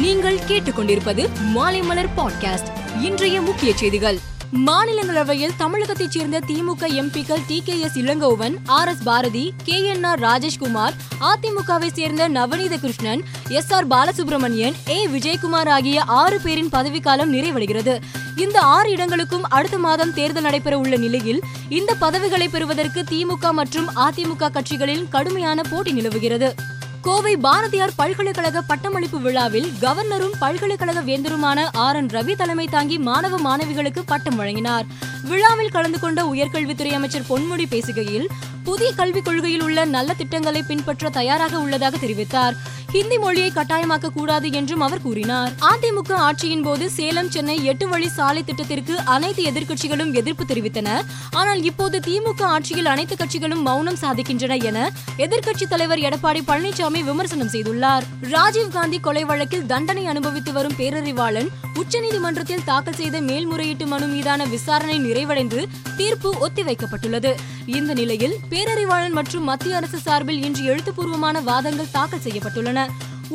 நீங்கள் கேட்டுக்கொண்டிருப்பது மாலைமலர் பாட்காஸ்ட் இன்றைய முக்கிய செய்திகள். மாநிலங்களவையில் தமிழகத்தைச் சேர்ந்த திமுக எம்பிக்கள் T K S Elangovan R S Bharathi K N R Rajeshkumar அதிமுகவை சேர்ந்த Navaneetha Krishnan S R Balasubramanian A Vijayakumar ஆகிய ஆறு பேரின் பதவிக்காலம் நிறைவடைகிறது. இந்த ஆறு இடங்களுக்கும் அடுத்த மாதம் தேர்தல் நடைபெற உள்ள நிலையில் இந்த பதவிகளை பெறுவதற்கு திமுக மற்றும் அதிமுக கட்சிகளில் கடுமையான போட்டி நிலவுகிறது. கோவை பாரதியார் பல்கலைக்கழக பட்டமளிப்பு விழாவில் கவர்னரும் பல்கலைக்கழக வேந்தருமான ஆர் என் ரவி தலைமை தாங்கி மாணவ மாணவிகளுக்கு பட்டம் வழங்கினார். விழாவில் கலந்து கொண்ட உயர்கல்வித்துறை அமைச்சர் பொன்முடி பேசுகையில் புதிய கல்விக் கொள்கையில் உள்ள நல்ல திட்டங்களை பின்பற்ற தயாராக உள்ளதாக தெரிவித்தார். ஹிந்தி மொழியை கட்டாயமாக்க கூடாது என்றும் அவர் கூறினார். அதிமுக ஆட்சியின் போது சேலம் சென்னை எட்டு வழி சாலை திட்டத்திற்கு அனைத்து எதிர்க்கட்சிகளும் எதிர்ப்பு தெரிவித்தன. ஆனால் இப்போது திமுக ஆட்சியில் அனைத்து கட்சிகளும் மௌனம் சாதிக்கின்றன என எதிர்க்கட்சி தலைவர் எடப்பாடி பழனிசாமி விமர்சனம் செய்துள்ளார். ராஜீவ்காந்தி கொலை வழக்கில் தண்டனை அனுபவித்து வரும் பேரறிவாளன் உச்சநீதிமன்றத்தில் தாக்கல் செய்த மேல்முறையீட்டு மனு மீதான விசாரணை நிறைவடைந்து தீர்ப்பு ஒத்திவைக்கப்பட்டுள்ளது. இந்த நிலையில் பேரறிவாளன் மற்றும் மத்திய அரசு சார்பில் இன்று எழுத்துப்பூர்வமான வாதங்கள் தாக்கல் செய்யப்பட்டுள்ளன.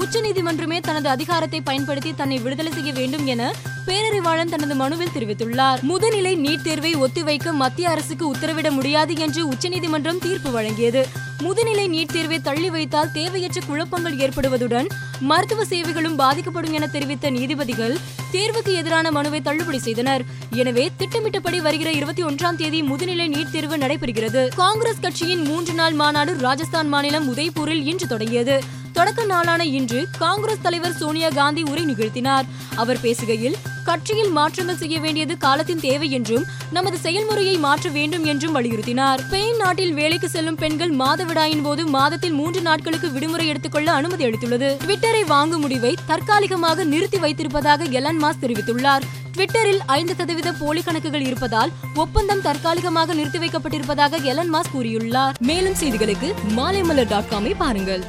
உச்சநீதிமன்றமே தனது அதிகாரத்தை பயன்படுத்தி தன்னை விடுதலை செய்ய வேண்டும் என பேரறிவாளன் தனது மனுவில் தெரிவித்துள்ளார். முதுநிலை நீட் தேர்வை ஒத்திவைக்க மத்திய அரசுக்கு உத்தரவிட முடியாது என்று உச்சநீதிமன்றம் தீர்ப்பு வழங்கியது. முதுநிலை நீட் தேர்வை தள்ளி வைத்தால் தேவையற்ற குழப்பங்கள் ஏற்படுவதுடன் மருத்துவ சேவைகளும் பாதிக்கப்படும் என தெரிவித்த நீதிபதிகள் தேர்வுக்கு எதிரான மனுவை தள்ளுபடி செய்தனர். எனவே திட்டமிட்டபடி வருகிற இருபத்தி ஒன்றாம் தேதி முதுநிலை நீட் தேர்வு நடைபெறுகிறது. காங்கிரஸ் கட்சியின் மூன்று நாள் மாநாடு ராஜஸ்தான் மாநிலம் உதய்பூரில் இன்று தொடங்கியது. தொடக்க நாளான இன்று காங்கிரஸ் தலைவர் சோனியா காந்தி உரை நிகழ்த்தினார். அவர் பேசுகையில் கட்சியில் மாற்றங்கள் செய்ய வேண்டியது காலத்தின் தேவை என்றும் நமது செயல்முறையை மாற்ற வேண்டும் என்றும் வலியுறுத்தினார். ஸ்பெயின் நாட்டில் வேலைக்கு செல்லும் பெண்கள் மாதவிடாயின் போது மாதத்தில் மூன்று நாட்களுக்கு விடுமுறை எடுத்துக்கொள்ள அனுமதி அளித்துள்ளது. ட்விட்டரை வாங்கும் முடிவை தற்காலிகமாக நிறுத்தி வைத்திருப்பதாக எலன் மாஸ் தெரிவித்துள்ளார். ட்விட்டரில் ஐந்து சதவீத போலி கணக்குகள் இருப்பதால் ஒப்பந்தம் தற்காலிகமாக நிறுத்தி வைக்கப்பட்டிருப்பதாக எலன் மாஸ் கூறியுள்ளார். மேலும் செய்திகளுக்கு மாலைமலர் டாட் காமை பாருங்கள்.